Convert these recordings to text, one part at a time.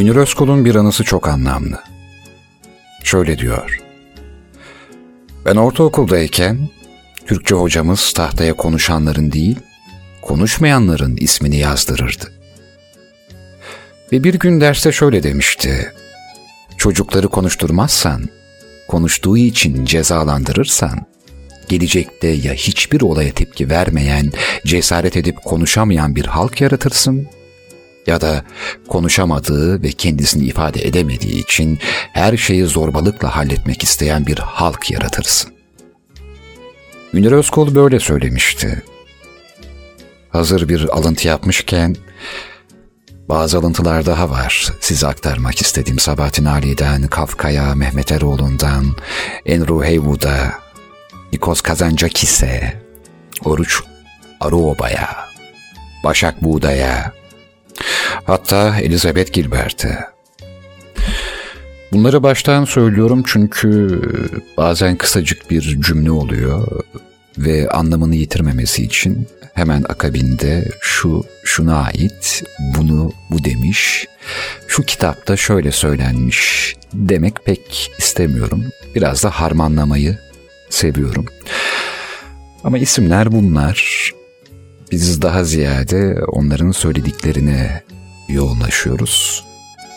Münir Özkul'un bir anısı çok anlamlı. Şöyle diyor. Ben ortaokuldayken Türkçe hocamız tahtaya konuşanların değil, konuşmayanların ismini yazdırırdı. Ve bir gün derste şöyle demişti. Çocukları konuşturmazsan, konuştuğu için cezalandırırsan, gelecekte ya hiçbir olaya tepki vermeyen, cesaret edip konuşamayan bir halk yaratırsın ya da konuşamadığı ve kendisini ifade edemediği için her şeyi zorbalıkla halletmek isteyen bir halk yaratırsın. Münir Özkol böyle söylemişti. Hazır bir alıntı yapmışken bazı alıntılar daha var. Size aktarmak istediğim Sabahattin Ali'den, Kafka'ya, Mehmet Eroğlu'ndan, Enru Heywood'a, Nikos Kazancakis'e, Oruç Aruoba'ya, Başak Buğda'ya, hatta Elizabeth Gilbert'e. Bunları baştan söylüyorum çünkü bazen kısacık bir cümle oluyor ve anlamını yitirmemesi için hemen akabinde şu şuna ait, bunu bu demiş, şu kitapta şöyle söylenmiş demek pek istemiyorum. Biraz da harmanlamayı seviyorum. Ama isimler bunlar. Biz daha ziyade onların söylediklerine yoğunlaşıyoruz.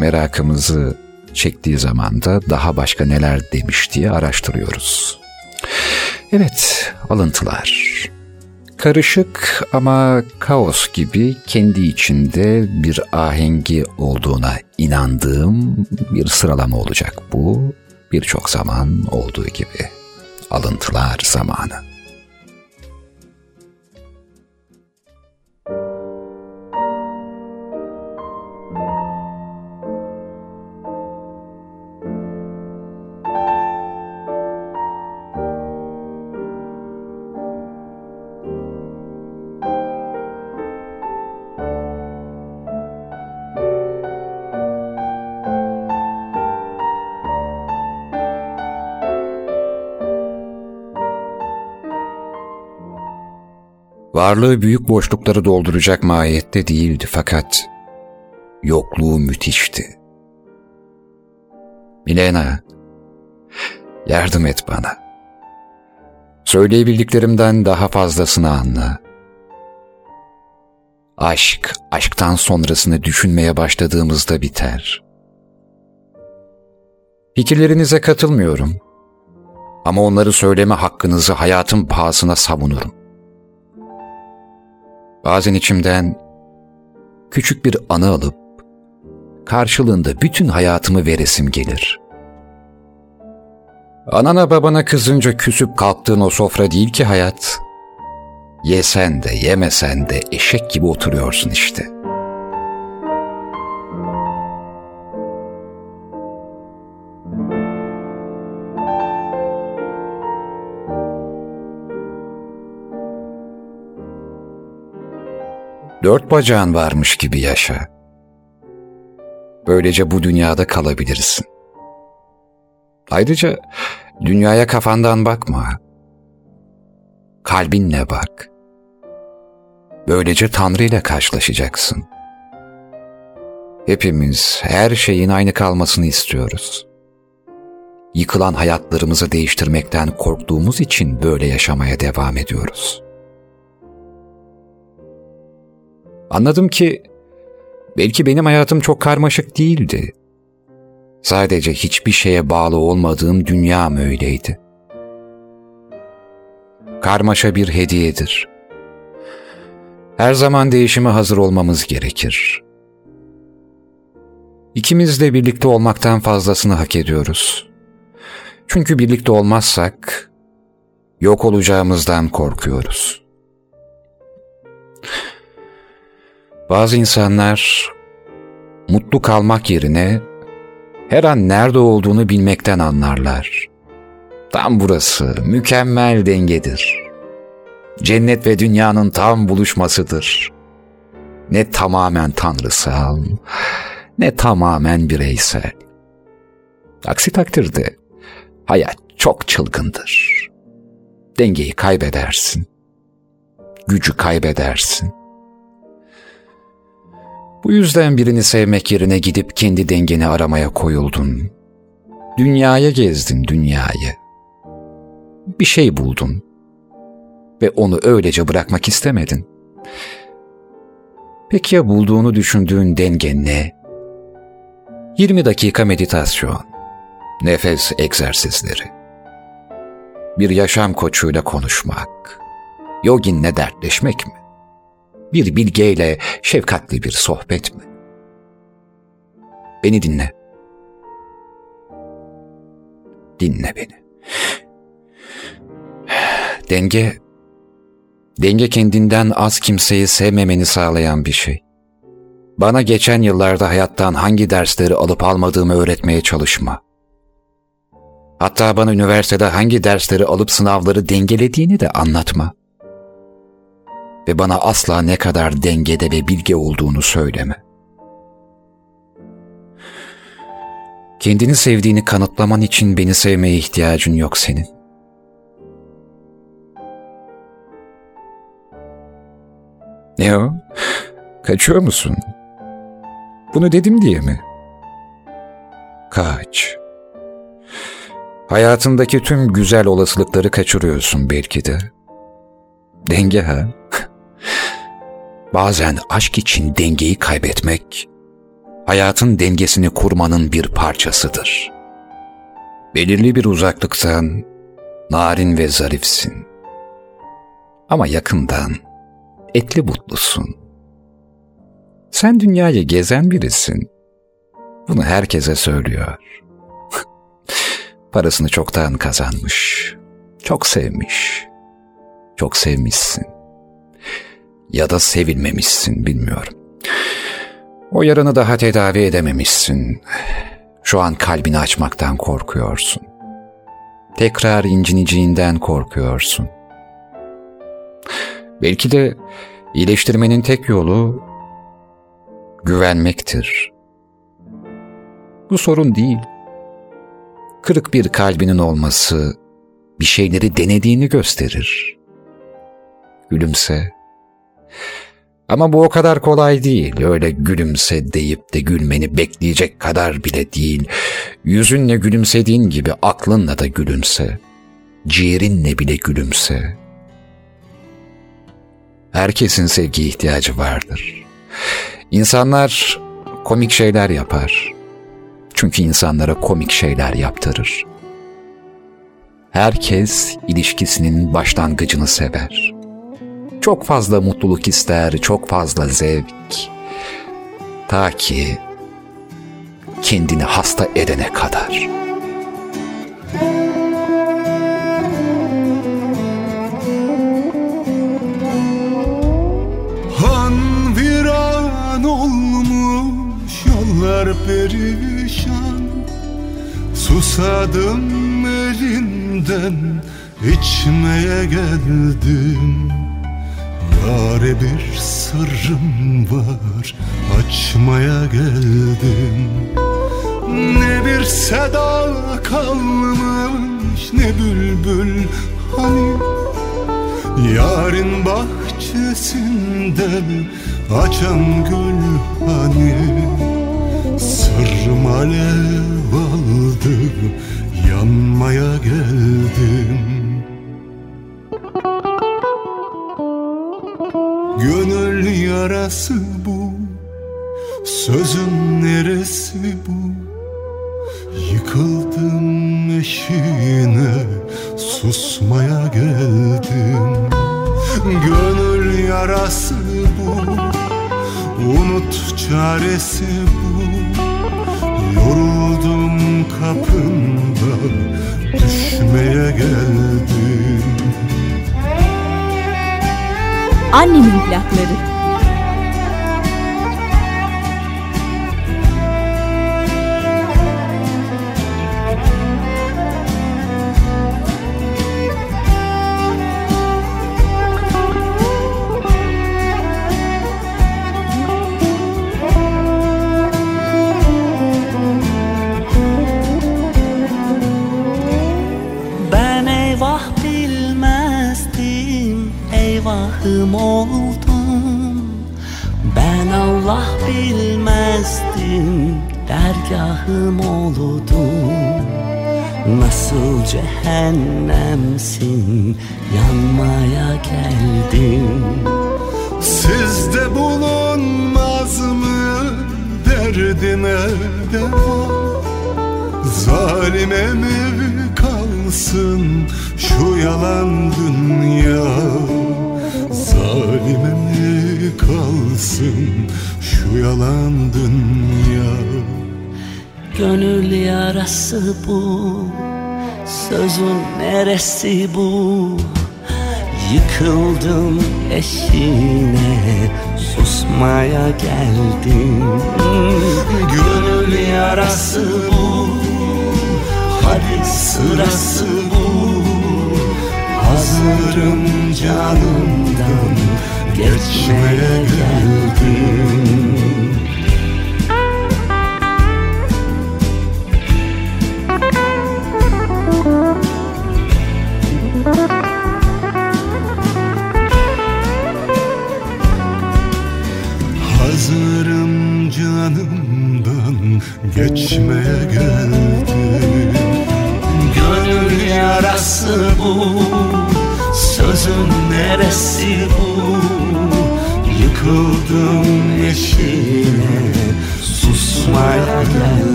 Merakımızı çektiği zaman da daha başka neler demiş diye araştırıyoruz. Evet, alıntılar. Karışık ama kaos gibi kendi içinde bir ahengi olduğuna inandığım bir sıralama olacak bu. Birçok zaman olduğu gibi. Alıntılar zamanı. Varlığı büyük boşlukları dolduracak mahiyette değildi fakat yokluğu müthişti. Milena, yardım et bana. Söyleyebildiklerimden daha fazlasını anla. Aşk, aşktan sonrasını düşünmeye başladığımızda biter. Fikirlerinize katılmıyorum. Ama onları söyleme hakkınızı hayatın pahasına savunurum. Bazen içimden küçük bir anı alıp karşılığında bütün hayatımı veresim gelir. Anana babana kızınca küsüp kalktığın o sofra değil ki hayat. Yesen de yemesen de eşek gibi oturuyorsun işte. Dört bacağın varmış gibi yaşa. Böylece bu dünyada kalabilirsin. Ayrıca dünyaya kafandan bakma. Kalbinle bak. Böylece Tanrı ile karşılaşacaksın. Hepimiz her şeyin aynı kalmasını istiyoruz. Yıkılan hayatlarımızı değiştirmekten korktuğumuz için böyle yaşamaya devam ediyoruz.'' Anladım ki belki benim hayatım çok karmaşık değildi. Sadece hiçbir şeye bağlı olmadığım dünyam öyleydi. Karmaşa bir hediyedir. Her zaman değişime hazır olmamız gerekir. İkimiz de birlikte olmaktan fazlasını hak ediyoruz. Çünkü birlikte olmazsak yok olacağımızdan korkuyoruz.'' Bazı insanlar mutlu kalmak yerine her an nerede olduğunu bilmekten anlarlar. Tam burası mükemmel dengedir. Cennet ve dünyanın tam buluşmasıdır. Ne tamamen tanrısal, ne tamamen bireysel. Aksi takdirde hayat çok çılgındır. Dengeyi kaybedersin. Gücü kaybedersin Bu yüzden birini sevmek yerine gidip kendi dengeni aramaya koyuldun. Dünyaya gezdin dünyayı. Bir şey buldun ve onu öylece bırakmak istemedin. Peki ya bulduğunu düşündüğün denge ne? 20 dakika meditasyon, nefes egzersizleri, bir yaşam koçuyla konuşmak, yoginle dertleşmek mi? Bir bilgeyle şefkatli bir sohbet mi? Beni dinle. Dinle beni. Denge, denge kendinden az kimseyi sevmemeni sağlayan bir şey. Bana geçen yıllarda hayattan hangi dersleri alıp almadığımı öğretmeye çalışma. Hatta bana üniversitede hangi dersleri alıp sınavları dengelediğini de anlatma. Ve bana asla ne kadar dengede ve bilge olduğunu söyleme. Kendini sevdiğini kanıtlaman için beni sevmeye ihtiyacın yok senin. Ne o? Kaçıyor musun? Bunu dedim diye mi? Kaç. Hayatındaki tüm güzel olasılıkları kaçırıyorsun belki de. Denge ha? Bazen aşk için dengeyi kaybetmek, hayatın dengesini kurmanın bir parçasıdır. Belirli bir uzaklıktan narin ve zarifsin. Ama yakından etli butlusun. Sen dünyayı gezen birisin. Bunu herkese söylüyor. Parasını çoktan kazanmış. Çok sevmiş. Çok sevmişsin. Ya da sevilmemişsin bilmiyorum. O yaranı daha tedavi edememişsin. Şu an kalbini açmaktan korkuyorsun. Tekrar incineceğinden korkuyorsun. Belki de iyileştirmenin tek yolu güvenmektir. Bu sorun değil. Kırık bir kalbinin olması bir şeyleri denediğini gösterir. Gülümse. Ama bu o kadar kolay değil. Öyle gülümse deyip de gülmeni bekleyecek kadar bile değil. Yüzünle gülümsediğin gibi aklınla da gülümse. Ciğerinle bile gülümse. Herkesin sevgi ihtiyacı vardır. İnsanlar komik şeyler yapar. Çünkü insanlara komik şeyler yaptırır. Herkes ilişkisinin başlangıcını sever. Çok fazla mutluluk ister, çok fazla zevk. Ta ki kendini hasta edene kadar.'' Yollar perişan Susadım elinden içmeye geldim Yare bir sırrım var açmaya geldim. Ne bir seda kalmış ne bülbül hani. Yarın bahçesinde açan gül hani. Sırrım alev aldı yanmaya geldim yarası bu? Sözün neresi bu? Yıkıldım eşiğine Susmaya geldim Gönül yarası bu? Unut çaresi bu? Yoruldum kapında Düşmeye geldim Annemin plakları one neresi bu. Yıkıldım eşine Susmaya geldim. Gönül yarası bu Hadi sırası bu. Hazırım canımdan Geçmeye geldim geçmeye geldim. Gönül yarası bu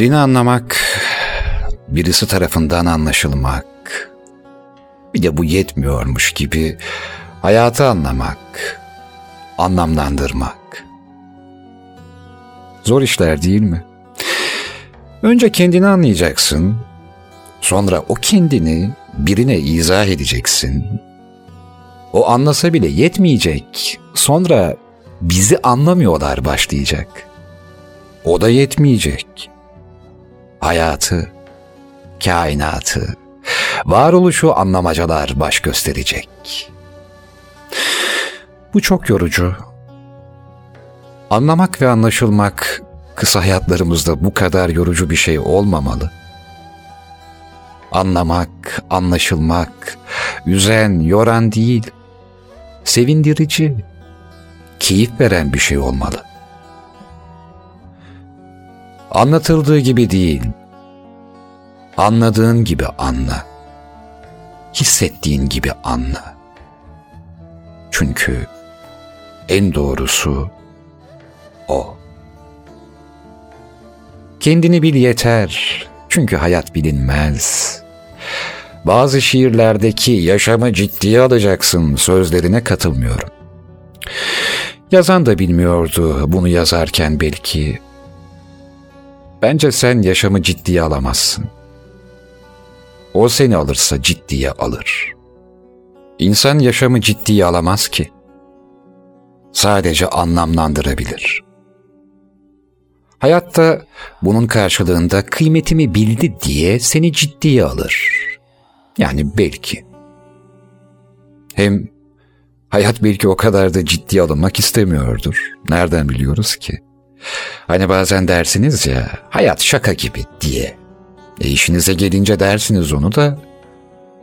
Birini anlamak, birisi tarafından anlaşılmak. Bir de bu yetmiyormuş gibi hayatı anlamak, anlamlandırmak. Zor işler değil mi? Önce kendini anlayacaksın, sonra o kendini birine izah edeceksin. O anlasa bile yetmeyecek. Sonra bizi anlamıyorlar başlayacak. O da yetmeyecek hayatı, kainatı, varoluşu anlamacalar baş gösterecek. Bu çok yorucu. Anlamak ve anlaşılmak kısa hayatlarımızda bu kadar yorucu bir şey olmamalı. Anlamak, anlaşılmak, üzen, yoran değil, sevindirici, keyif veren bir şey olmalı. Anlatıldığı gibi değil. Anladığın gibi anla. Hissettiğin gibi anla. Çünkü en doğrusu o. Kendini bil yeter. Çünkü hayat bilinmez. Bazı şiirlerdeki yaşamı ciddiye alacaksın sözlerine katılmıyorum. Yazan da bilmiyordu bunu yazarken belki Bence sen yaşamı ciddiye alamazsın. O seni alırsa ciddiye alır. İnsan yaşamı ciddiye alamaz ki. Sadece anlamlandırabilir. Hayatta bunun karşılığında kıymetimi bildi diye seni ciddiye alır. Yani belki. Hem hayat belki o kadar da ciddiye alınmak istemiyordur. Nereden biliyoruz ki? Hani bazen dersiniz ya hayat şaka gibi diye. E işinize gelince dersiniz onu da.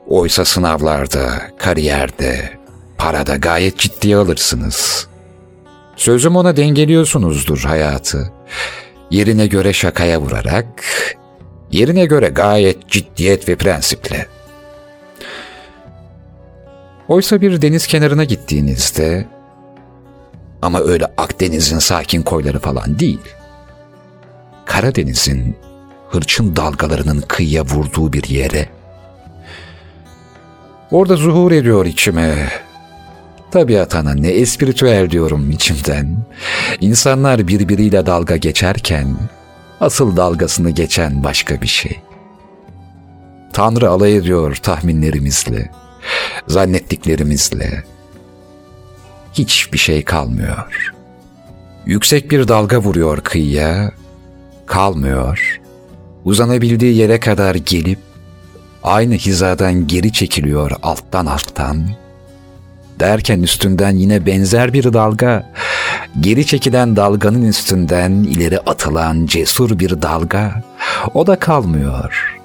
Oysa sınavlarda, kariyerde, parada gayet ciddiye alırsınız. Sözüm ona dengeliyorsunuzdur hayatı. Yerine göre şakaya vurarak, yerine göre gayet ciddiyet ve prensiple. Oysa bir deniz kenarına gittiğinizde ama öyle Akdeniz'in sakin koyları falan değil. Karadeniz'in hırçın dalgalarının kıyıya vurduğu bir yere. Orada zuhur ediyor içime. Tabiat ana ne espiritüel diyorum içimden. İnsanlar birbiriyle dalga geçerken asıl dalgasını geçen başka bir şey. Tanrı alay ediyor tahminlerimizle, zannettiklerimizle. Hiçbir şey kalmıyor. Yüksek bir dalga vuruyor kıyıya, kalmıyor. Uzanabildiği yere kadar gelip aynı hizadan geri çekiliyor alttan alttan. Derken üstünden yine benzer bir dalga, geri çekilen dalganın üstünden ileri atılan cesur bir dalga, o da kalmıyor.''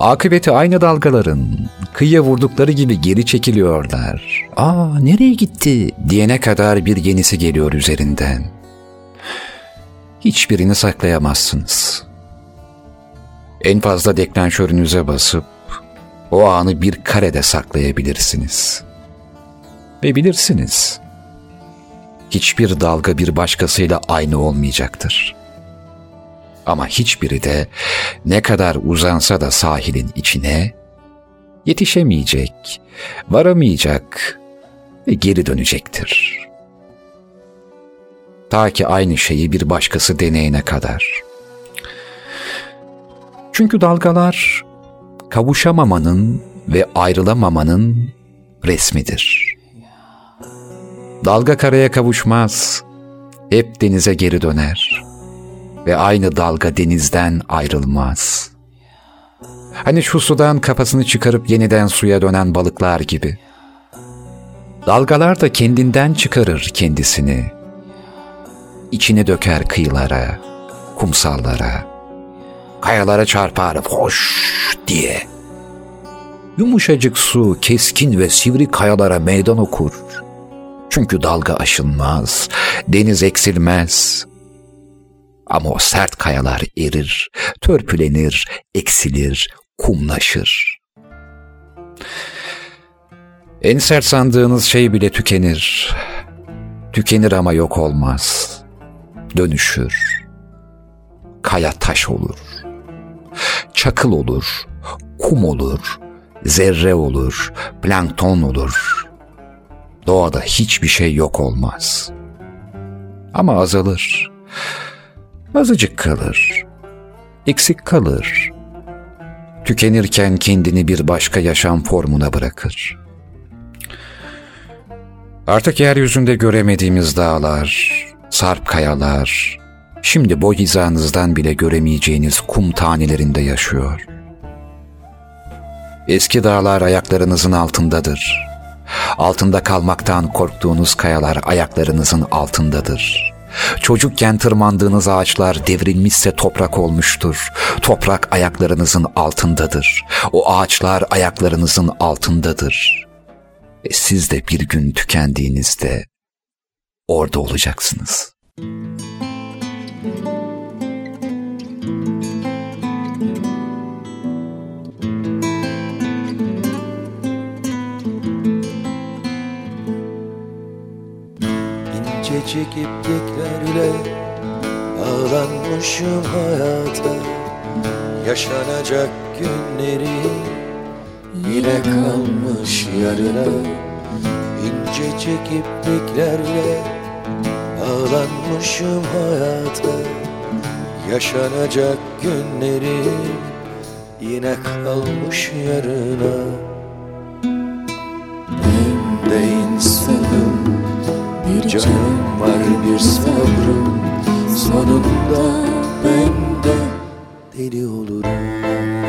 Akıbeti aynı dalgaların kıyıya vurdukları gibi geri çekiliyorlar. Aa nereye gitti diyene kadar bir yenisi geliyor üzerinden. Hiçbirini saklayamazsınız. En fazla deklanşörünüze basıp o anı bir karede saklayabilirsiniz. Ve bilirsiniz. Hiçbir dalga bir başkasıyla aynı olmayacaktır.'' Ama hiçbiri de ne kadar uzansa da sahilin içine yetişemeyecek, varamayacak ve geri dönecektir. Ta ki aynı şeyi bir başkası deneyene kadar. Çünkü dalgalar kavuşamamanın ve ayrılamamanın resmidir. Dalga karaya kavuşmaz, hep denize geri döner ve aynı dalga denizden ayrılmaz. Hani şu sudan kafasını çıkarıp yeniden suya dönen balıklar gibi. Dalgalar da kendinden çıkarır kendisini. İçini döker kıyılara, kumsallara, kayalara çarpar hoş diye. Yumuşacık su keskin ve sivri kayalara meydan okur. Çünkü dalga aşınmaz, deniz eksilmez, ama o sert kayalar erir, törpülenir, eksilir, kumlaşır. En sert sandığınız şey bile tükenir. Tükenir ama yok olmaz. Dönüşür. Kaya taş olur. Çakıl olur. Kum olur. Zerre olur. Plankton olur. Doğada hiçbir şey yok olmaz. Ama azalır azıcık kalır, eksik kalır. Tükenirken kendini bir başka yaşam formuna bırakır. Artık yeryüzünde göremediğimiz dağlar, sarp kayalar, şimdi boy hizanızdan bile göremeyeceğiniz kum tanelerinde yaşıyor. Eski dağlar ayaklarınızın altındadır. Altında kalmaktan korktuğunuz kayalar ayaklarınızın altındadır.'' Çocukken tırmandığınız ağaçlar devrilmişse toprak olmuştur. Toprak ayaklarınızın altındadır. O ağaçlar ayaklarınızın altındadır. Ve siz de bir gün tükendiğinizde orada olacaksınız.'' Küçük ipliklerle Bağlanmışım hayata. Yaşanacak günleri Yine kalmış yarına. İncecik ipliklerle Bağlanmışım hayata. Yaşanacak günleri Yine kalmış yarına. De insanım bir canım var bir sabrım. Sonunda ben de deli olurum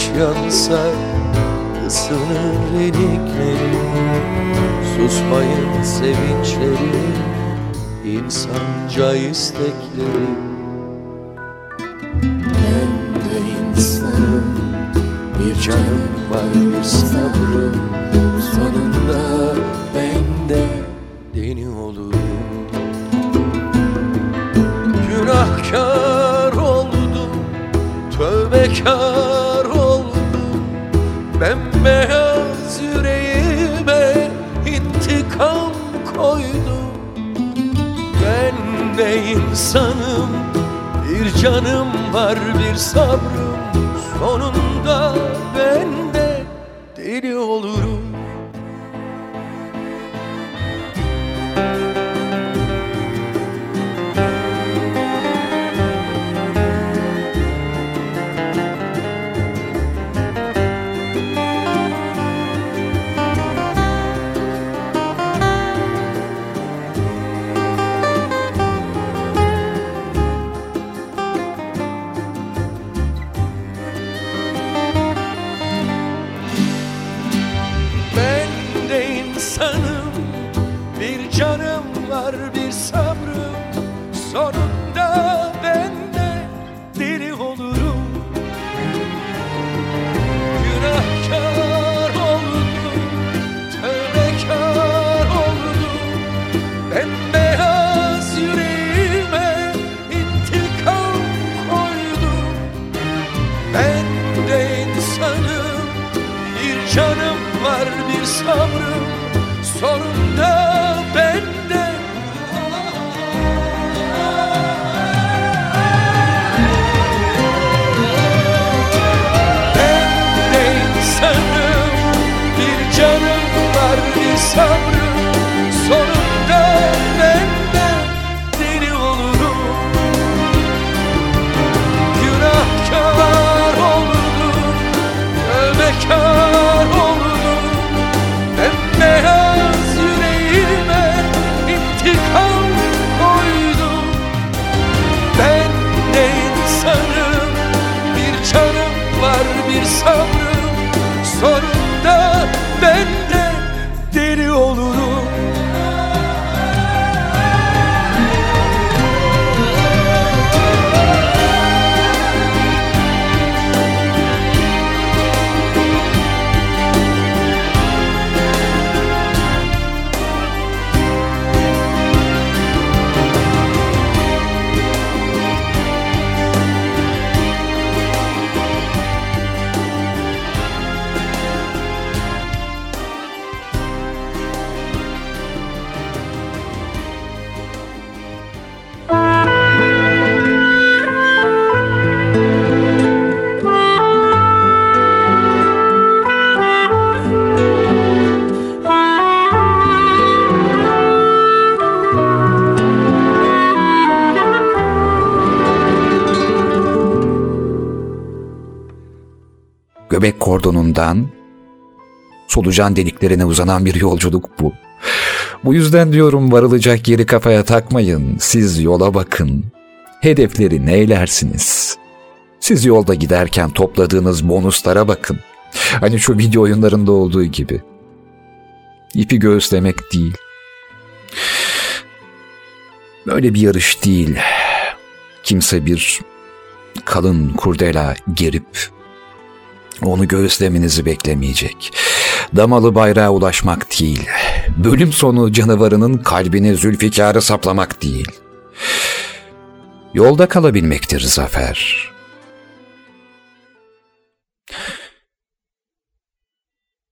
ateş yansa ısınır ilikleri Susmayın sevinçleri insanca istekleri sabrım Sonunda kordonundan solucan deliklerine uzanan bir yolculuk bu. Bu yüzden diyorum varılacak yeri kafaya takmayın. Siz yola bakın. Hedefleri neylersiniz? Siz yolda giderken topladığınız bonuslara bakın. Hani şu video oyunlarında olduğu gibi. İpi göğüslemek değil. Böyle bir yarış değil. Kimse bir kalın kurdela gerip onu göğüslemenizi beklemeyecek. Damalı bayrağa ulaşmak değil. Bölüm sonu canavarının kalbine zülfikarı saplamak değil. Yolda kalabilmektir zafer.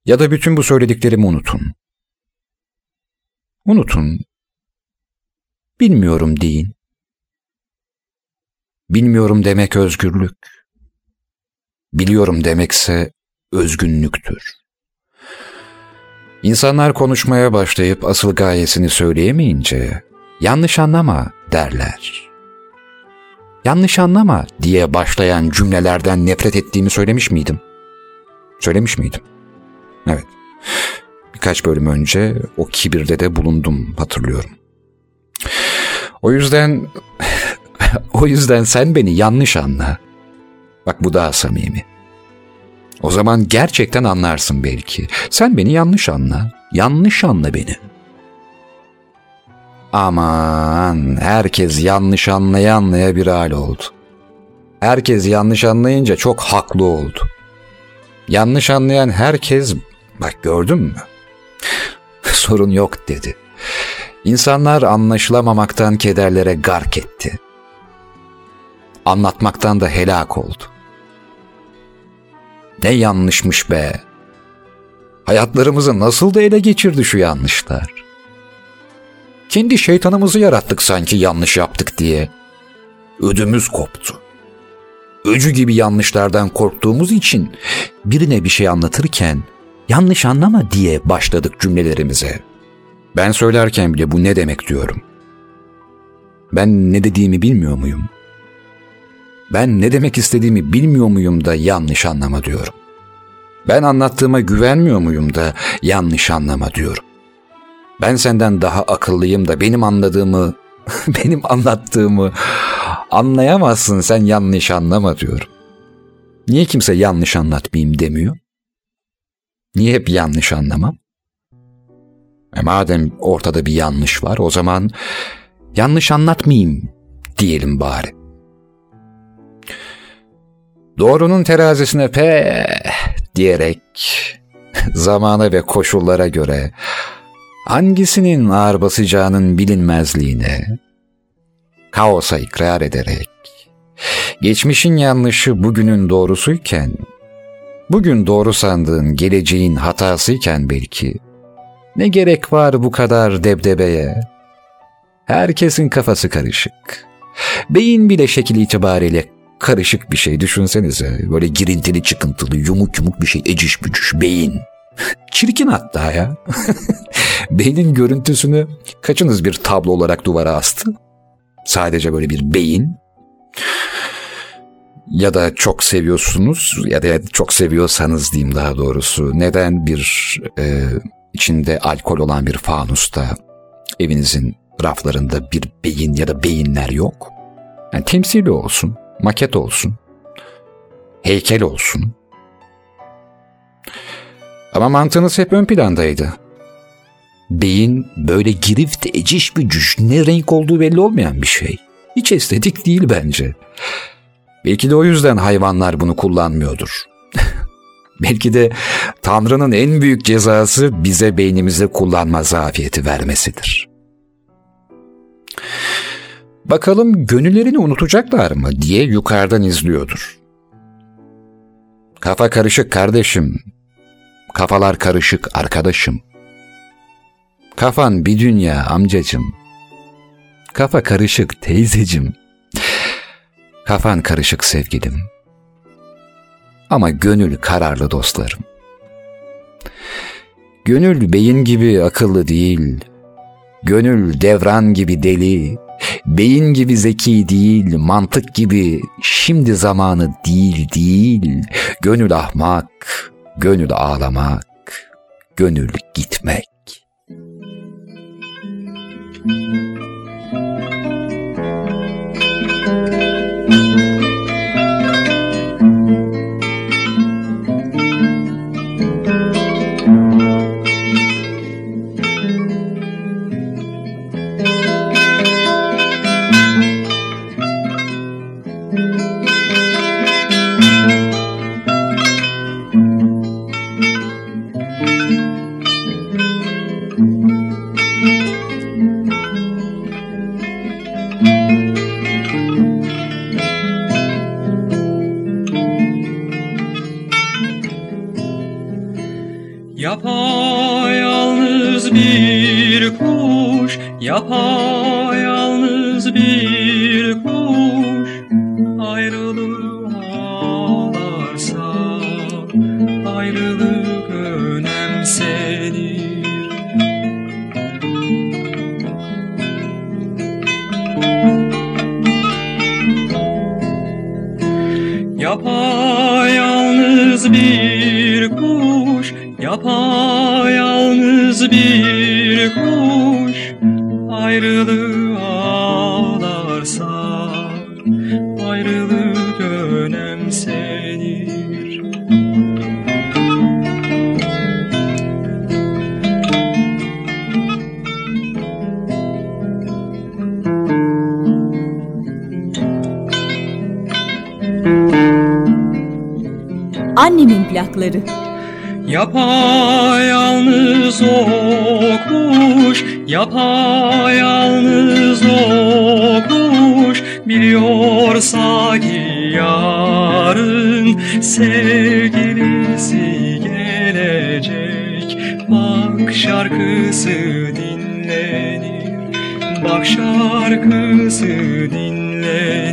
Ya da bütün bu söylediklerimi unutun. Unutun. Bilmiyorum deyin. Bilmiyorum demek özgürlük. Biliyorum demekse özgünlüktür. İnsanlar konuşmaya başlayıp asıl gayesini söyleyemeyince yanlış anlama derler. Yanlış anlama diye başlayan cümlelerden nefret ettiğimi söylemiş miydim? Söylemiş miydim? Evet. Birkaç bölüm önce o kibirde de bulundum hatırlıyorum. O yüzden o yüzden sen beni yanlış anla. Bak bu daha samimi. O zaman gerçekten anlarsın belki. Sen beni yanlış anla. Yanlış anla beni. Aman herkes yanlış anlaya anlaya bir hal oldu. Herkes yanlış anlayınca çok haklı oldu. Yanlış anlayan herkes bak gördün mü? Sorun yok dedi. İnsanlar anlaşılamamaktan kederlere gark etti. Anlatmaktan da helak oldu. Ne yanlışmış be. Hayatlarımızı nasıl da ele geçirdi şu yanlışlar. Kendi şeytanımızı yarattık sanki yanlış yaptık diye. Ödümüz koptu. Öcü gibi yanlışlardan korktuğumuz için birine bir şey anlatırken yanlış anlama diye başladık cümlelerimize. Ben söylerken bile bu ne demek diyorum. Ben ne dediğimi bilmiyor muyum? Ben ne demek istediğimi bilmiyor muyum da yanlış anlama diyorum. Ben anlattığıma güvenmiyor muyum da yanlış anlama diyorum. Ben senden daha akıllıyım da benim anladığımı, benim anlattığımı anlayamazsın sen yanlış anlama diyorum. Niye kimse yanlış anlatmayayım demiyor? Niye hep yanlış anlamam? E madem ortada bir yanlış var o zaman yanlış anlatmayayım diyelim bari. Doğrunun terazisine pe diyerek zamana ve koşullara göre hangisinin ağır basacağının bilinmezliğine, kaosa ikrar ederek, geçmişin yanlışı bugünün doğrusuyken, bugün doğru sandığın geleceğin hatasıyken belki, ne gerek var bu kadar debdebeye? Herkesin kafası karışık. Beyin bile şekil itibariyle karışık bir şey düşünsenize. Böyle girintili çıkıntılı yumuk yumuk bir şey eciş bücüş beyin. Çirkin hatta ya. Beynin görüntüsünü kaçınız bir tablo olarak duvara astı? Sadece böyle bir beyin. Ya da çok seviyorsunuz ya da çok seviyorsanız diyeyim daha doğrusu. Neden bir e, içinde alkol olan bir fanusta evinizin raflarında bir beyin ya da beyinler yok? Yani temsili olsun, maket olsun, heykel olsun. Ama mantığınız hep ön plandaydı. Beyin böyle girift, eciş bücüş, ne renk olduğu belli olmayan bir şey. Hiç estetik değil bence. Belki de o yüzden hayvanlar bunu kullanmıyordur. Belki de Tanrı'nın en büyük cezası bize beynimizi kullanma zafiyeti vermesidir. Bakalım gönüllerini unutacaklar mı diye yukarıdan izliyordur. Kafa karışık kardeşim. Kafalar karışık arkadaşım. Kafan bir dünya amcacım. Kafa karışık teyzecim. Kafan karışık sevgilim. Ama gönül kararlı dostlarım. Gönül beyin gibi akıllı değil. Gönül devran gibi deli. Beyin gibi zeki değil, mantık gibi şimdi zamanı değil değil. Gönül ahmak, gönül ağlamak, gönül gitmek. Yapayalnız bir kuş Ayrılığı ağlarsa ayrılık önemsenir Yapayalnız bir kuş Yapayalnız Plakları. Yapayalnız o kuş, yapayalnız o kuş Biliyorsa ki yarın sevgilisi gelecek. Bak şarkısı dinlenir, bak şarkısı dinlenir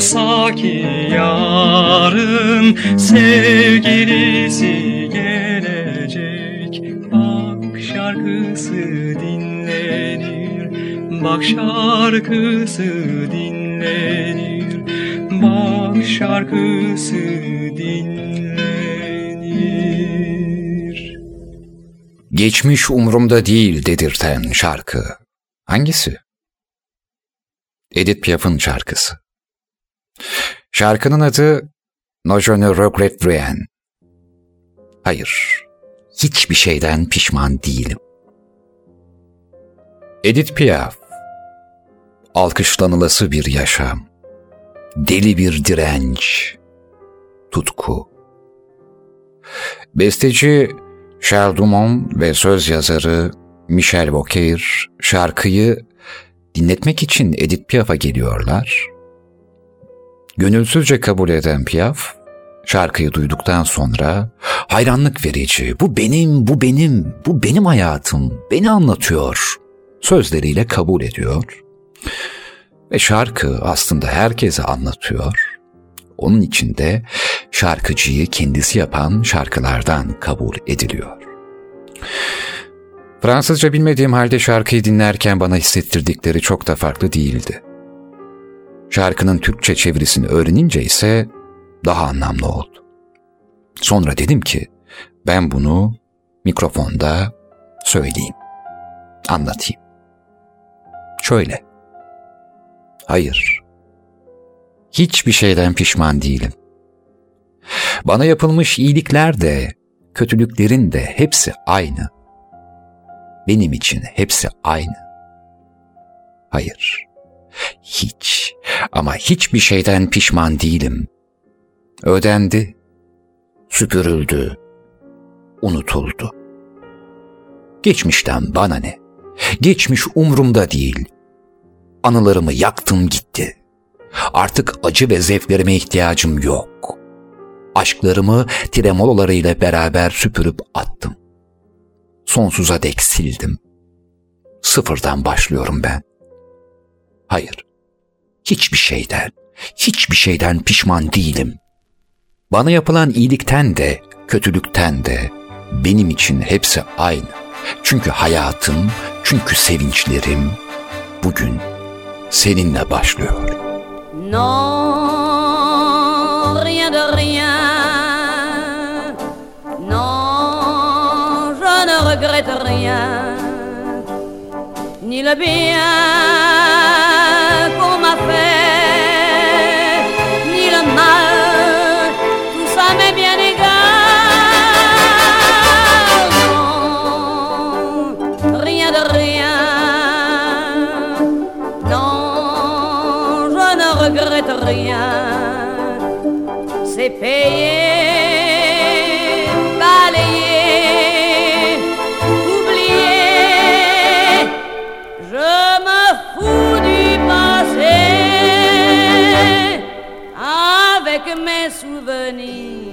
Biliyorsa ki yarın sevgilisi gelecek Bak şarkısı dinlenir Bak şarkısı dinlenir Bak şarkısı dinlenir Geçmiş umurumda değil dedirten şarkı. Hangisi? Edith Piaf'ın şarkısı. Şarkının adı No Je ne regrette rien. Hayır, hiçbir şeyden pişman değilim. Edith Piaf, alkışlanılası bir yaşam, deli bir direnç, tutku. Besteci Charles Dumont ve söz yazarı Michel Vauquer şarkıyı dinletmek için Edith Piaf'a geliyorlar. Gönülsüzce kabul eden Piaf, şarkıyı duyduktan sonra hayranlık verici, bu benim, bu benim, bu benim hayatım, beni anlatıyor sözleriyle kabul ediyor. Ve şarkı aslında herkese anlatıyor. Onun içinde şarkıcıyı kendisi yapan şarkılardan kabul ediliyor. Fransızca bilmediğim halde şarkıyı dinlerken bana hissettirdikleri çok da farklı değildi. Şarkının Türkçe çevirisini öğrenince ise daha anlamlı oldu. Sonra dedim ki ben bunu mikrofonda söyleyeyim, anlatayım. Şöyle. Hayır. Hiçbir şeyden pişman değilim. Bana yapılmış iyilikler de, kötülüklerin de hepsi aynı. Benim için hepsi aynı. Hayır. Hiç ama hiçbir şeyden pişman değilim. Ödendi, süpürüldü, unutuldu. Geçmişten bana ne? Geçmiş umrumda değil. Anılarımı yaktım gitti. Artık acı ve zevklerime ihtiyacım yok. Aşklarımı tremololarıyla beraber süpürüp attım. Sonsuza dek sildim. Sıfırdan başlıyorum ben. Hayır, hiçbir şeyden, hiçbir şeyden pişman değilim. Bana yapılan iyilikten de, kötülükten de benim için hepsi aynı. Çünkü hayatım, çünkü sevinçlerim bugün seninle başlıyor. Non, rien de rien. Non, je ne regrette rien. Ni le bien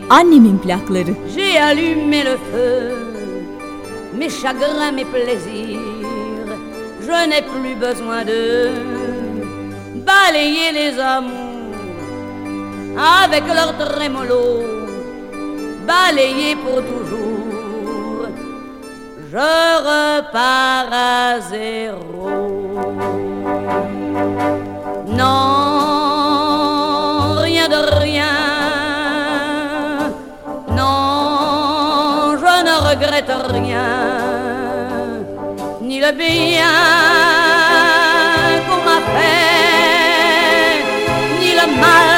Annemin plakları. J'ai allumé le feu, mes chagrins, mes plaisirs. Je n'ai plus besoin de balayer les amours avec leur trémolo, balayer pour toujours. Je repars à zéro. Non, rien, ni le bien qu'on m'a fait, ni le mal,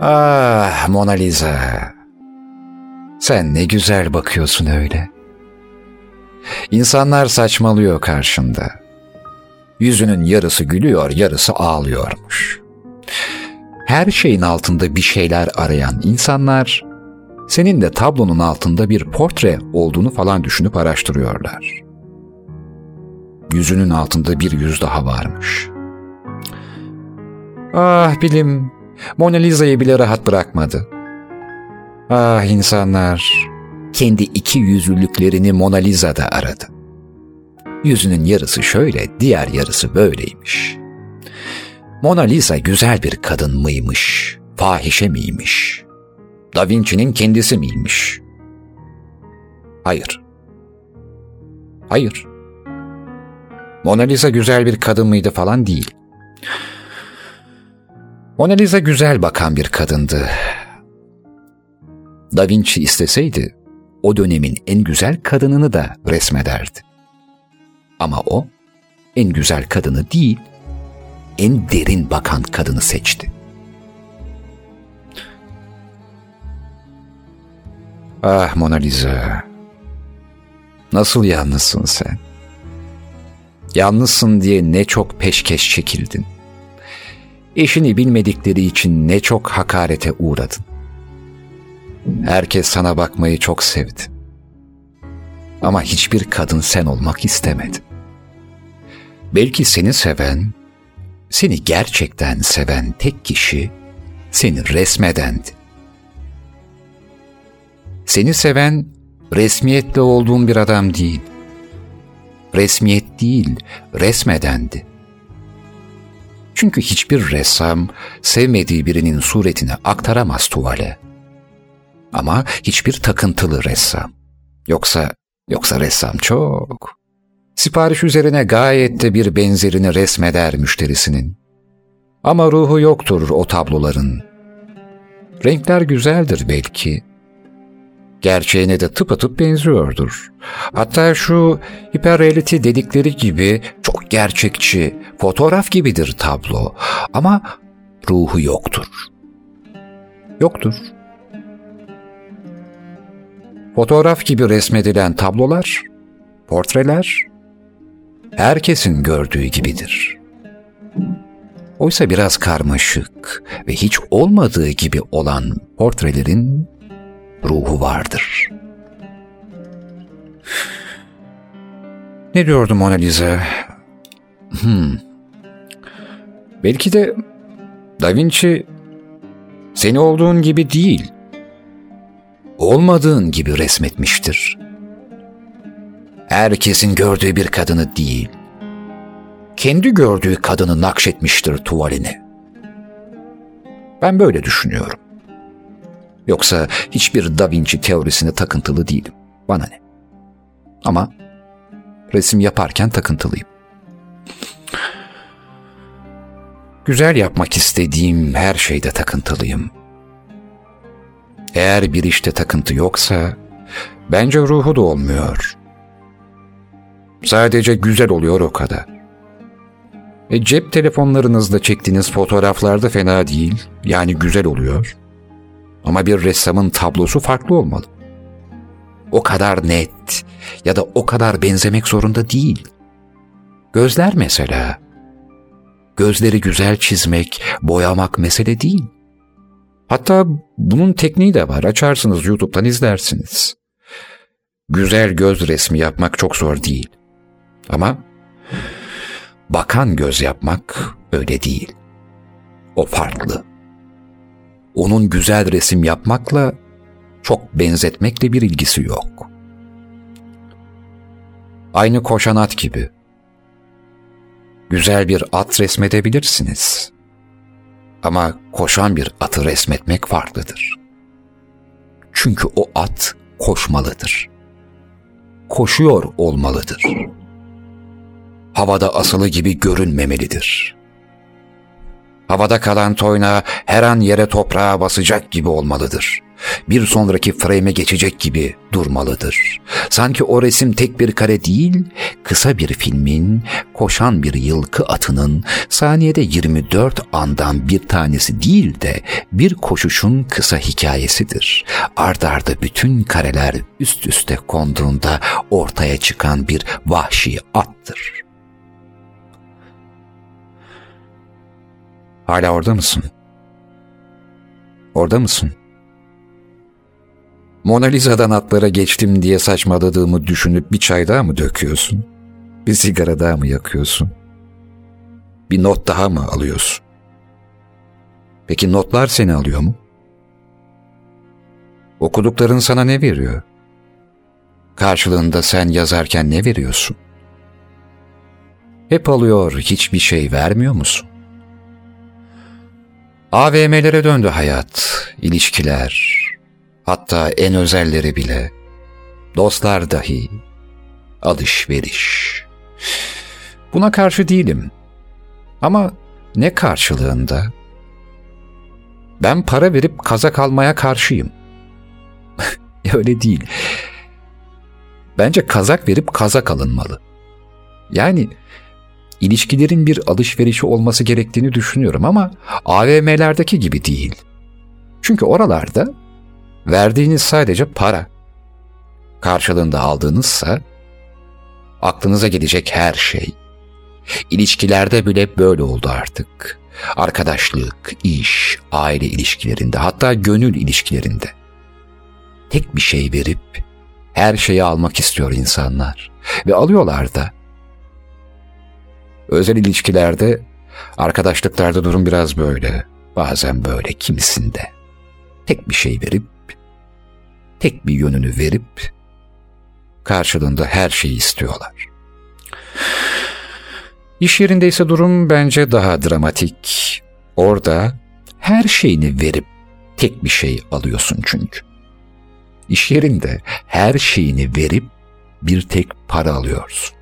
Ah Mona Lisa. Sen ne güzel bakıyorsun öyle. İnsanlar saçmalıyor karşında. Yüzünün yarısı gülüyor, yarısı ağlıyormuş. Her şeyin altında bir şeyler arayan insanlar senin de tablonun altında bir portre olduğunu falan düşünüp araştırıyorlar. Yüzünün altında bir yüz daha varmış. Ah bilim, Mona Lisa'yı bile rahat bırakmadı. Ah insanlar, kendi iki yüzlülüklerini Mona Lisa'da aradı. Yüzünün yarısı şöyle, diğer yarısı böyleymiş. Mona Lisa güzel bir kadın mıymış, fahişe miymiş? Da Vinci'nin kendisi miymiş? Hayır. Hayır. Mona Lisa güzel bir kadın mıydı falan değil. Mona Lisa güzel bakan bir kadındı. Da Vinci isteseydi o dönemin en güzel kadınını da resmederdi. Ama o en güzel kadını değil, en derin bakan kadını seçti. Ah Mona Lisa, nasıl yalnızsın sen? Yalnızsın diye ne çok peşkeş çekildin. Eşini bilmedikleri için ne çok hakarete uğradın. Herkes sana bakmayı çok sevdi. Ama hiçbir kadın sen olmak istemedi. Belki seni seven, seni gerçekten seven tek kişi seni resmedendi. Seni seven resmiyetle olduğun bir adam değil. Resmiyet değil, resmedendi. Çünkü hiçbir ressam sevmediği birinin suretini aktaramaz tuvale. Ama hiçbir takıntılı ressam. Yoksa, yoksa ressam çok. Sipariş üzerine gayet de bir benzerini resmeder müşterisinin. Ama ruhu yoktur o tabloların. Renkler güzeldir belki. Gerçeğine de tıpatıp benziyordur. Hatta şu hiperreality dedikleri gibi çok gerçekçi, fotoğraf gibidir tablo. Ama ruhu yoktur. Yoktur. Fotoğraf gibi resmedilen tablolar, portreler, herkesin gördüğü gibidir. Oysa biraz karmaşık ve hiç olmadığı gibi olan portrelerin ruhu vardır. Ne diyordu Mona Lisa? Hmm. Belki de Da Vinci seni olduğun gibi değil, olmadığın gibi resmetmiştir. Herkesin gördüğü bir kadını değil, kendi gördüğü kadını nakşetmiştir tuvaline. Ben böyle düşünüyorum. Yoksa hiçbir Da Vinci teorisine takıntılı değilim. Bana ne? Ama resim yaparken takıntılıyım. Güzel yapmak istediğim her şeyde takıntılıyım. Eğer bir işte takıntı yoksa bence ruhu da olmuyor. Sadece güzel oluyor o kadar. E cep telefonlarınızda çektiğiniz fotoğraflarda fena değil, yani güzel oluyor. Ama bir ressamın tablosu farklı olmalı. O kadar net ya da o kadar benzemek zorunda değil. Gözler mesela. Gözleri güzel çizmek, boyamak mesele değil. Hatta bunun tekniği de var. Açarsınız YouTube'dan izlersiniz. Güzel göz resmi yapmak çok zor değil. Ama bakan göz yapmak öyle değil. O farklı. Onun güzel resim yapmakla çok benzetmekle bir ilgisi yok. Aynı koşan at gibi. Güzel bir at resmedebilirsiniz. Ama koşan bir atı resmetmek farklıdır. Çünkü o at koşmalıdır. Koşuyor olmalıdır. Havada asılı gibi görünmemelidir. Havada kalan toyna her an yere toprağa basacak gibi olmalıdır. Bir sonraki frame'e geçecek gibi durmalıdır. Sanki o resim tek bir kare değil, kısa bir filmin, koşan bir yılkı atının saniyede 24 andan bir tanesi değil de bir koşuşun kısa hikayesidir. Ard arda bütün kareler üst üste konduğunda ortaya çıkan bir vahşi attır.'' Hala orada mısın? Orada mısın? Mona Lisa'dan atlara geçtim diye saçmaladığımı düşünüp bir çay daha mı döküyorsun? Bir sigara daha mı yakıyorsun? Bir not daha mı alıyorsun? Peki notlar seni alıyor mu? Okudukların sana ne veriyor? Karşılığında sen yazarken ne veriyorsun? Hep alıyor, hiçbir şey vermiyor musun? AVM'lere döndü hayat, ilişkiler, hatta en özelleri bile, dostlar dahi, alışveriş. Buna karşı değilim. Ama ne karşılığında? Ben para verip kazak almaya karşıyım. Öyle değil. Bence kazak verip kazak alınmalı. Yani ilişkilerin bir alışverişi olması gerektiğini düşünüyorum ama AVM'lerdeki gibi değil. Çünkü oralarda verdiğiniz sadece para. Karşılığında aldığınızsa aklınıza gelecek her şey. İlişkilerde bile böyle oldu artık. Arkadaşlık, iş, aile ilişkilerinde hatta gönül ilişkilerinde. Tek bir şey verip her şeyi almak istiyor insanlar ve alıyorlar da. Özel ilişkilerde, arkadaşlıklarda durum biraz böyle. Bazen böyle, kimisinde. Tek bir şey verip, tek bir yönünü verip, karşılığında her şeyi istiyorlar. İş yerinde ise durum bence daha dramatik. Orada her şeyini verip tek bir şey alıyorsun çünkü. İş yerinde her şeyini verip bir tek para alıyorsun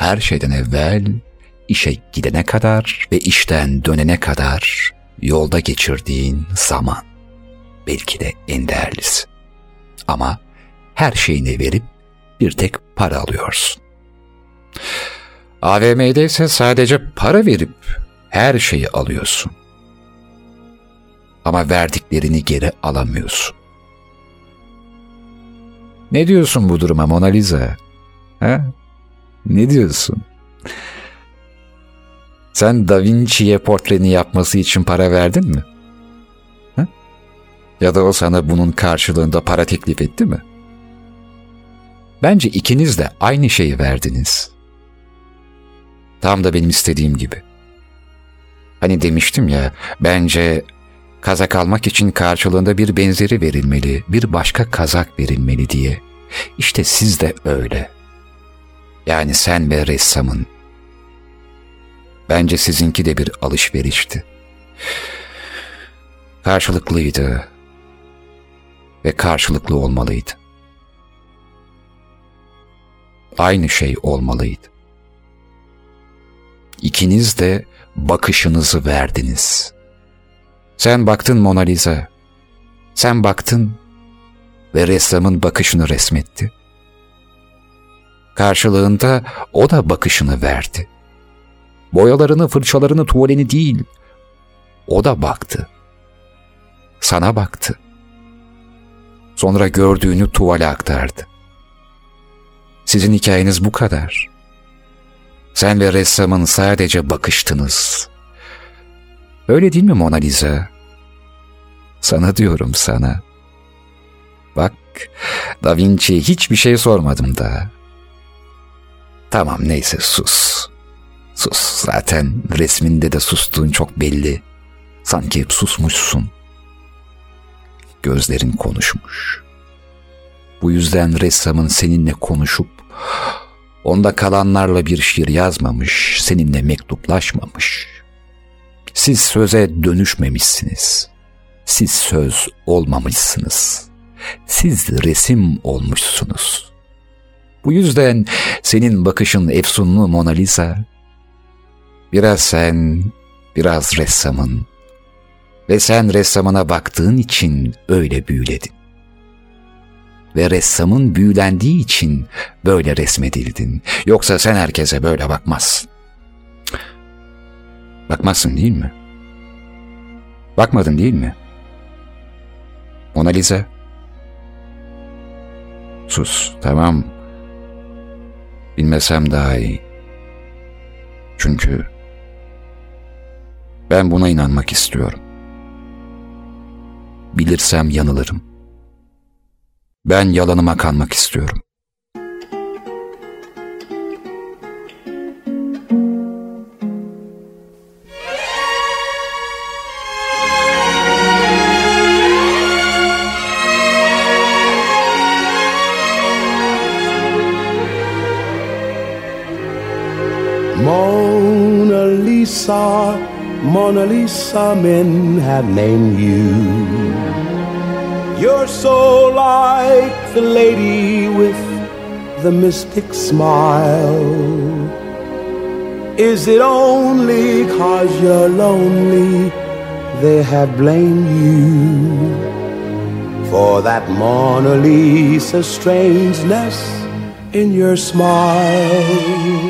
her şeyden evvel işe gidene kadar ve işten dönene kadar yolda geçirdiğin zaman belki de en değerlisi. Ama her şeyini verip bir tek para alıyorsun. AVM'de ise sadece para verip her şeyi alıyorsun. Ama verdiklerini geri alamıyorsun. Ne diyorsun bu duruma Mona Lisa? Ha? Ne diyorsun? Sen Da Vinci'ye portreni yapması için para verdin mi? Ya da o sana bunun karşılığında para teklif etti mi? Bence ikiniz de aynı şeyi verdiniz. Tam da benim istediğim gibi. Hani demiştim ya, bence kazak almak için karşılığında bir benzeri verilmeli, bir başka kazak verilmeli diye. İşte siz de öyle.'' Yani sen ve ressamın. Bence sizinki de bir alışverişti. Karşılıklıydı ve karşılıklı olmalıydı. Aynı şey olmalıydı. İkiniz de bakışınızı verdiniz. Sen baktın Mona Lisa. Sen baktın ve ressamın bakışını resmetti. Karşılığında o da bakışını verdi. Boyalarını, fırçalarını, tuvalini değil. O da baktı. Sana baktı. Sonra gördüğünü tuvale aktardı. Sizin hikayeniz bu kadar. Sen ve ressamın sadece bakıştınız. Öyle değil mi Mona Lisa? Sana diyorum sana. Bak, Da Vinci'ye hiçbir şey sormadım da. Tamam neyse sus. Sus zaten resminde de sustuğun çok belli. Sanki hep susmuşsun. Gözlerin konuşmuş. Bu yüzden ressamın seninle konuşup onda kalanlarla bir şiir yazmamış, seninle mektuplaşmamış. Siz söze dönüşmemişsiniz. Siz söz olmamışsınız. Siz resim olmuşsunuz. Bu yüzden senin bakışın efsunlu Mona Lisa. Biraz sen, biraz ressamın. Ve sen ressamına baktığın için öyle büyüledin. Ve ressamın büyülendiği için böyle resmedildin. Yoksa sen herkese böyle bakmazsın. Bakmazsın değil mi? Bakmadın değil mi? Mona Lisa. Sus, tamam. Bilmesem daha iyi. Çünkü ben buna inanmak istiyorum. Bilirsem yanılırım. Ben yalanıma kanmak istiyorum. Mona Lisa, Mona Lisa, men have named you. You're so like the lady with the mystic smile. Is it only cause you're lonely they have blamed you for that Mona Lisa strangeness in your smile?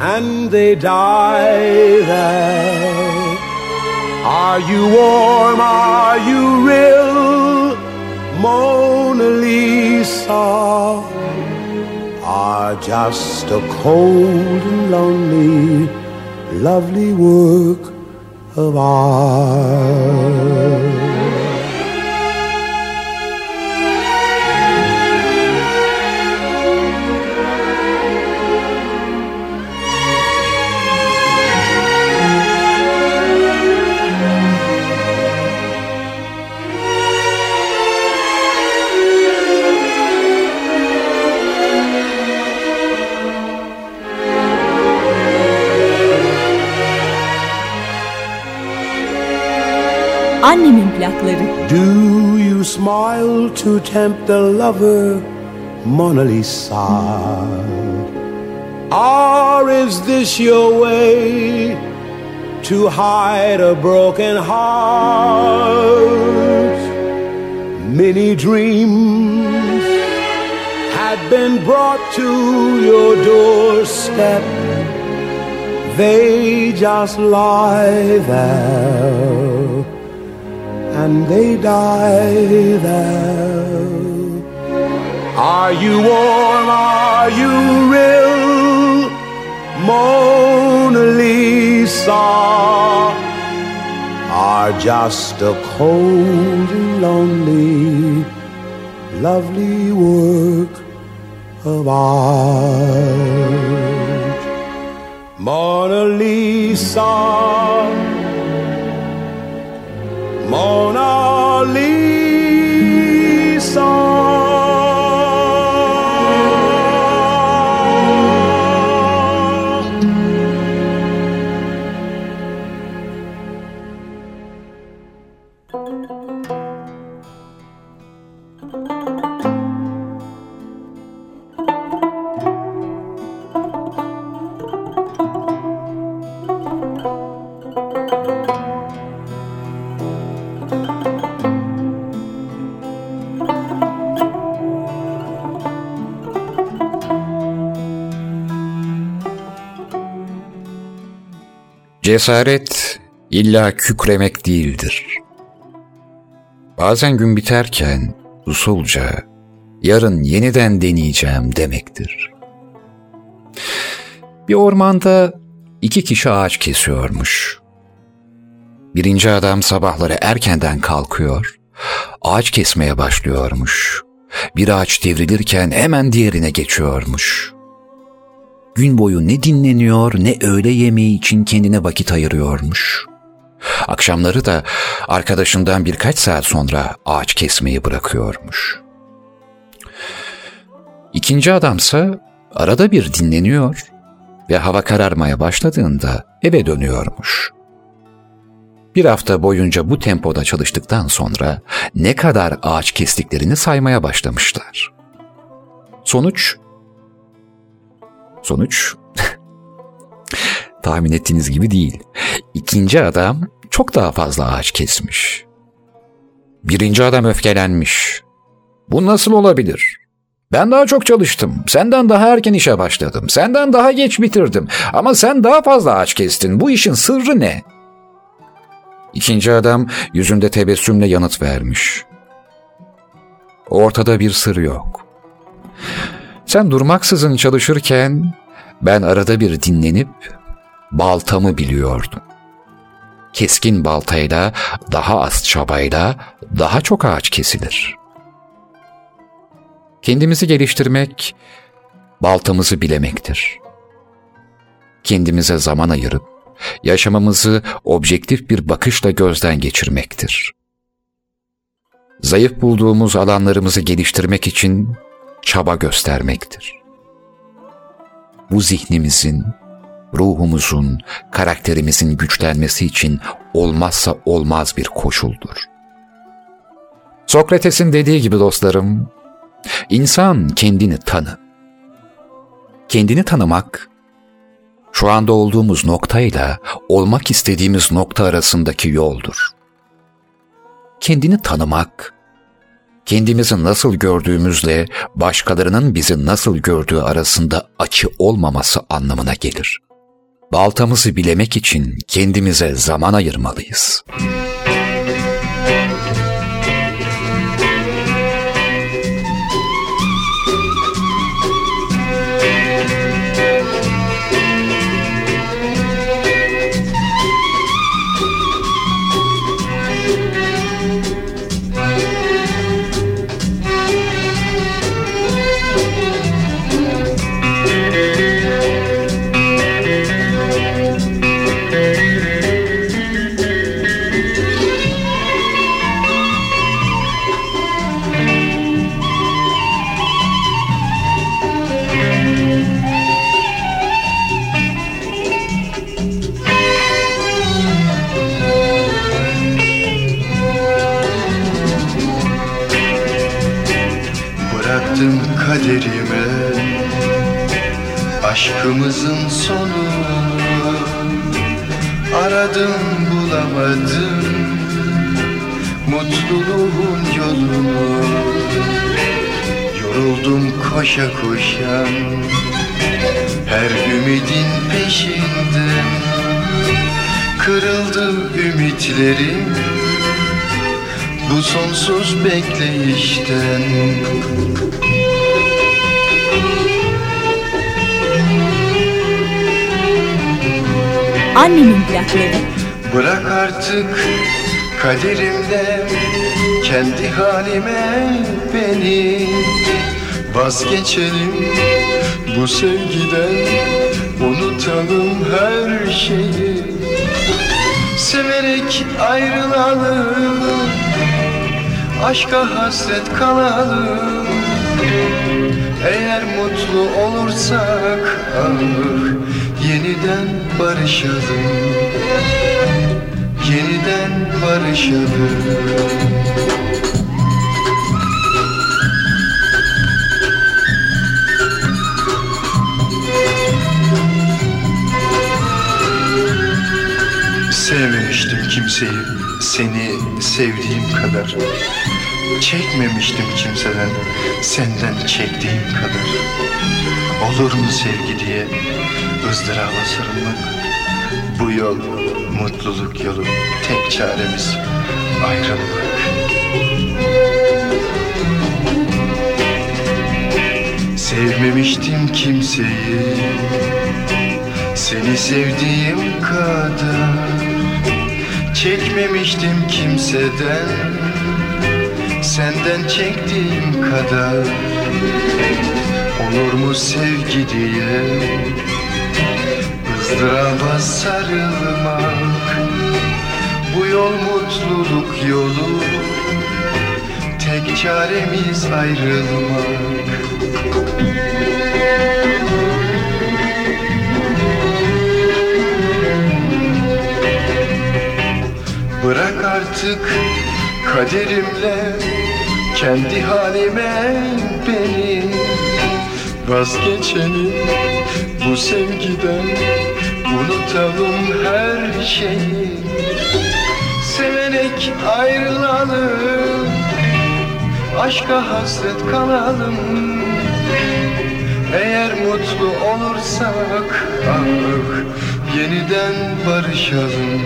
and they die there. Are you warm? Are you real? Mona Lisa are just a cold and lonely, lovely work of art. Annemin plakları. Do you smile to tempt a lover, Mona Lisa? Or is this your way to hide a broken heart? Many dreams had been brought to your doorstep. They just lie there and they die there. Are you warm? Are you real? Mona Lisa are just a cold and lonely, lovely work of art. Mona Lisa. Mona Lisa. Cesaret illa kükremek değildir. Bazen gün biterken usulca yarın yeniden deneyeceğim demektir. Bir ormanda iki kişi ağaç kesiyormuş. Birinci adam sabahları erkenden kalkıyor, ağaç kesmeye başlıyormuş. Bir ağaç devrilirken hemen diğerine geçiyormuş. Gün boyu ne dinleniyor ne öğle yemeği için kendine vakit ayırıyormuş. Akşamları da arkadaşından birkaç saat sonra ağaç kesmeyi bırakıyormuş. İkinci adamsa arada bir dinleniyor ve hava kararmaya başladığında eve dönüyormuş. Bir hafta boyunca bu tempoda çalıştıktan sonra ne kadar ağaç kestiklerini saymaya başlamışlar. Sonuç Sonuç tahmin ettiğiniz gibi değil. İkinci adam çok daha fazla ağaç kesmiş. Birinci adam öfkelenmiş. Bu nasıl olabilir? Ben daha çok çalıştım. Senden daha erken işe başladım. Senden daha geç bitirdim. Ama sen daha fazla ağaç kestin. Bu işin sırrı ne? İkinci adam yüzünde tebessümle yanıt vermiş. Ortada bir sır yok. Sen durmaksızın çalışırken ben arada bir dinlenip baltamı biliyordum. Keskin baltayla, daha az çabayla daha çok ağaç kesilir. Kendimizi geliştirmek, baltamızı bilemektir. Kendimize zaman ayırıp, yaşamamızı objektif bir bakışla gözden geçirmektir. Zayıf bulduğumuz alanlarımızı geliştirmek için çaba göstermektir. Bu zihnimizin, ruhumuzun, karakterimizin güçlenmesi için olmazsa olmaz bir koşuldur. Sokrates'in dediği gibi dostlarım, insan kendini tanı. Kendini tanımak, şu anda olduğumuz noktayla olmak istediğimiz nokta arasındaki yoldur. Kendini tanımak, kendimizi nasıl gördüğümüzle başkalarının bizi nasıl gördüğü arasında açı olmaması anlamına gelir. Baltamızı bilemek için kendimize zaman ayırmalıyız.'' Annemin plakları. Bırak artık kaderimde kendi halime beni. Vazgeçelim bu sevgiden unutalım her şeyi. Severek ayrılalım aşka hasret kalalım. Eğer mutlu olursak ah yeniden barışalım. Yeniden barışalım. Sevmemiştim kimseyi seni sevdiğim kadar. Çekmemiştim kimseden senden çektiğim kadar Olur mu sevgi diye ızdıraba sarılmak? Bu yol mutluluk yolu tek çaremiz ayrılmak Sevmemiştim kimseyi Seni sevdiğim kadar. Çekmemiştim kimseden Senden çektiğim kadar Olur mu sevgi diye ızdıraba sarılmak? Bu yol mutluluk yolu Tek çaremiz ayrılmak. Bırak artık kaderimle kendi halime beni Vazgeçelim bu sevgiden. Unutalım her şeyi. Severek ayrılalım Aşka hasret kalalım. Eğer mutlu olursak ah Yeniden barışalım.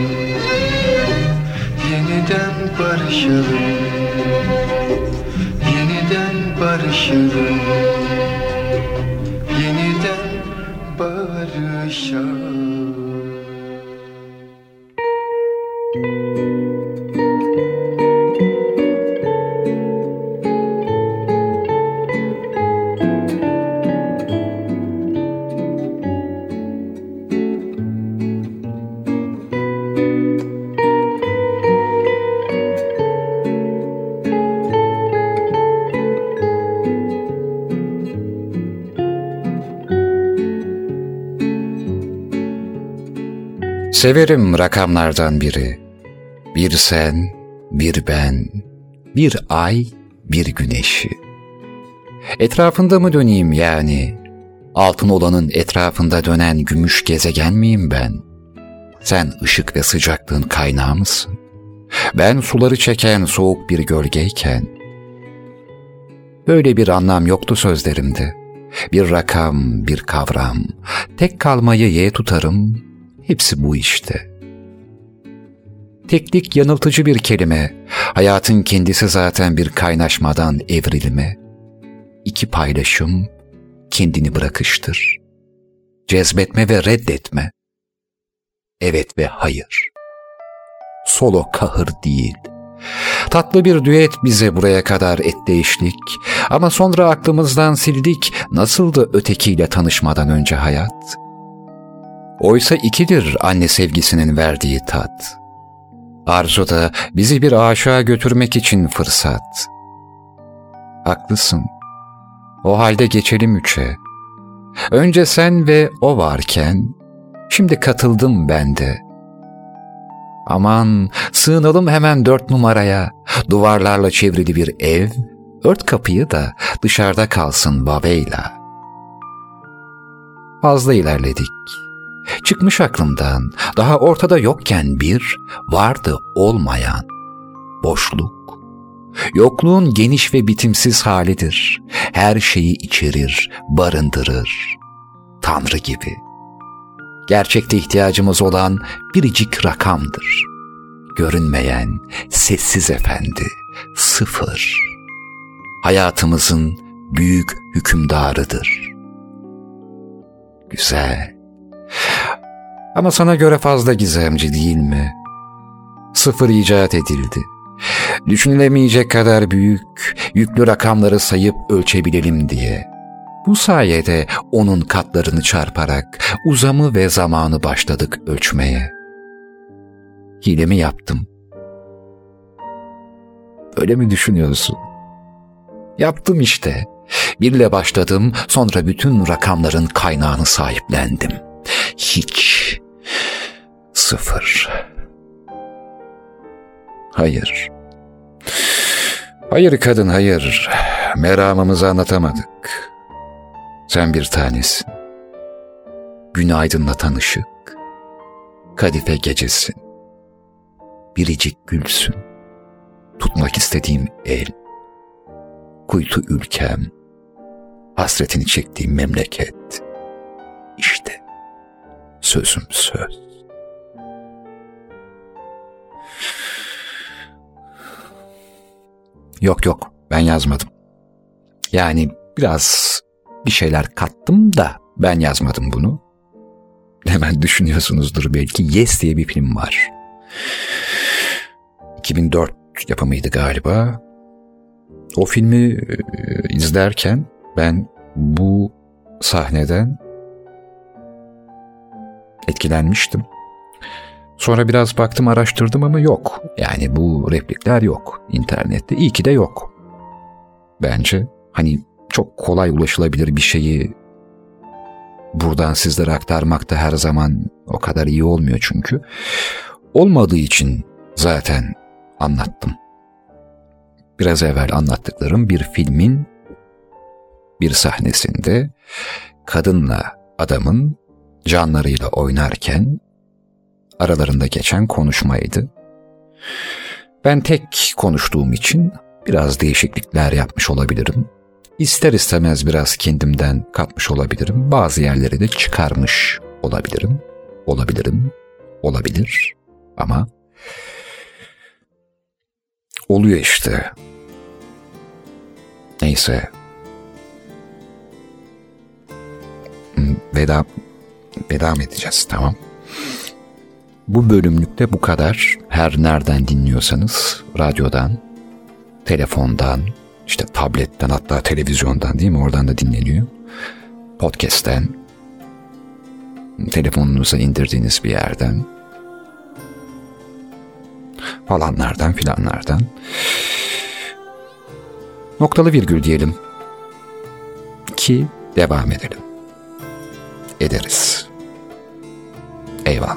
Yeniden barışalım. Yeniden barışalım barışalım Severim rakamlardan biri. Bir sen, bir ben, bir ay, bir güneşi. Etrafında mı döneyim yani? Altın olanın etrafında dönen gümüş gezegen miyim ben? Sen ışık ve sıcaklığın kaynağı mısın? Ben suları çeken soğuk bir gölgeyken. Böyle bir anlam yoktu sözlerimde. Bir rakam, bir kavram. Tek kalmayı ye tutarım, Hepsi bu işte. Teklik yanıltıcı bir kelime. Hayatın kendisi zaten bir kaynaşmadan evrilme. İki paylaşım kendini bırakıştır. Cezbetme ve reddetme. Evet ve hayır. Solo kahır değil. Tatlı bir düet bize buraya kadar etti eşlik ama sonra aklımızdan sildik nasıldı ötekiyle tanışmadan önce hayat?'' Oysa ikidir anne sevgisinin verdiği tat. Arzu da bizi bir aşağı götürmek için fırsat. Haklısın. O halde geçelim üçe. Önce sen ve o varken, şimdi katıldım ben de. Aman sığınalım hemen dört numaraya. Duvarlarla çevrili bir ev, ört kapıyı da dışarıda kalsın babeyla. Fazla ilerledik. Çıkmış aklımdan, daha ortada yokken bir, vardı olmayan, boşluk. Yokluğun geniş ve bitimsiz halidir. Her şeyi içerir, barındırır. Tanrı gibi. Gerçekte ihtiyacımız olan biricik rakamdır. Görünmeyen, sessiz efendi, sıfır. Hayatımızın büyük hükümdarıdır. Güzel, ama sana göre fazla gizemci değil mi? Sıfır icat edildi. Düşünülemeyecek kadar büyük, yüklü rakamları sayıp ölçebilelim diye. Bu sayede onun katlarını çarparak uzamı ve zamanı başladık ölçmeye. Hilemi yaptım. Öyle mi düşünüyorsun? Yaptım işte. Birle başladım, sonra bütün rakamların kaynağını sahiplendim. Hiç. Sıfır. Hayır. Hayır kadın hayır. Meramımızı anlatamadık. Sen bir tanesin. Günü aydınlatan ışık. Kadife gecesin. Biricik gülsün. Tutmak istediğim el. Kuytu ülkem. Hasretini çektiğim memleket. İşte sözüm söz. Yok yok ben yazmadım. Yani biraz bir şeyler kattım da ben yazmadım bunu. Hemen düşünüyorsunuzdur belki. Yes diye bir film var. 2004 yapımıydı galiba. O filmi e, izlerken ben bu sahneden etkilenmiştim. Sonra biraz baktım araştırdım ama yok. Yani bu replikler yok internette. İyi ki de yok. Bence hani çok kolay ulaşılabilir bir şeyi buradan sizlere aktarmak da her zaman o kadar iyi olmuyor çünkü. Olmadığı için zaten anlattım. Biraz evvel anlattıklarım bir filmin bir sahnesinde kadınla adamın canlarıyla oynarken aralarında geçen konuşmaydı. Ben tek konuştuğum için biraz değişiklikler yapmış olabilirim. İster istemez biraz kendimden katmış olabilirim. Bazı yerleri de çıkarmış olabilirim. Olabilirim. Olabilir. Ama oluyor işte. Neyse. Veda veda mı edeceğiz tamam. Bu bölümlükte bu kadar. Her nereden dinliyorsanız radyodan, telefondan, işte tabletten hatta televizyondan değil mi? Oradan da dinleniyor. Podcast'ten, telefonunuza indirdiğiniz bir yerden, falanlardan filanlardan. Noktalı virgül diyelim ki devam edelim. Ederiz. Eyvallah.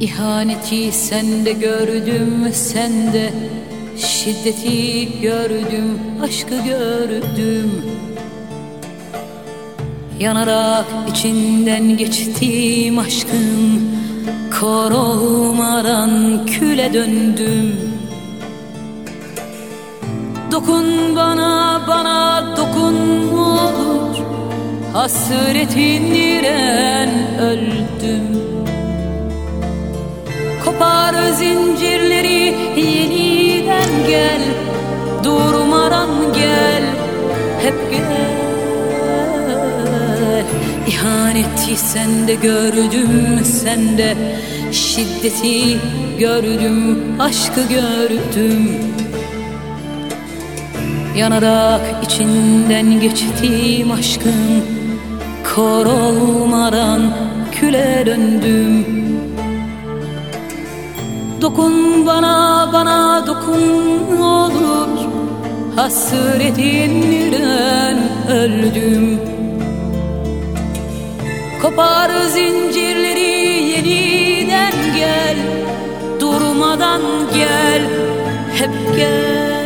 İhaneti sende gördüm sende Şiddeti gördüm aşkı gördüm. Yanarak içinden geçtim aşkım Kor olmadan küle döndüm. Dokun bana bana dokun olur Hasretin diren öldüm. Kopar zincirleri yeniden gel. Durmadan gel hep gel. İhaneti sende gördüm sende Şiddeti gördüm aşkı gördüm. Yanarak içinden geçtim aşkın Kor olmadan küle döndüm. Dokun bana bana dokun olur. Hasretinden öldüm? Kopar zincirleri yeniden gel. Durmadan gel hep gel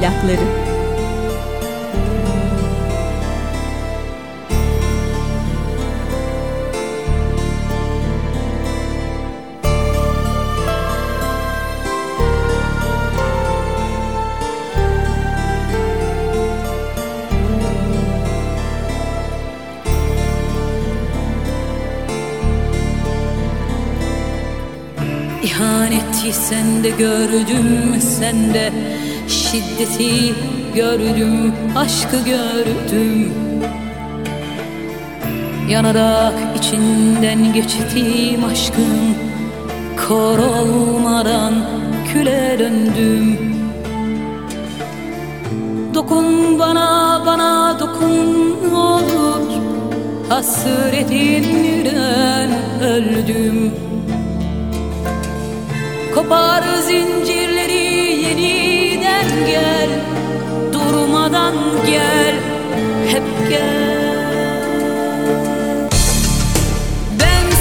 plakları. İhaneti sende gördüm sende Şiddeti gördüm, aşkı gördüm. Yanarak içinden geçtiğim aşkın Kor olmadan küle döndüm. Dokun bana, bana dokun olur. Hasretinden öldüm. Kopar zincirleri yeniden gel Durmadan gel, hep gel. Ben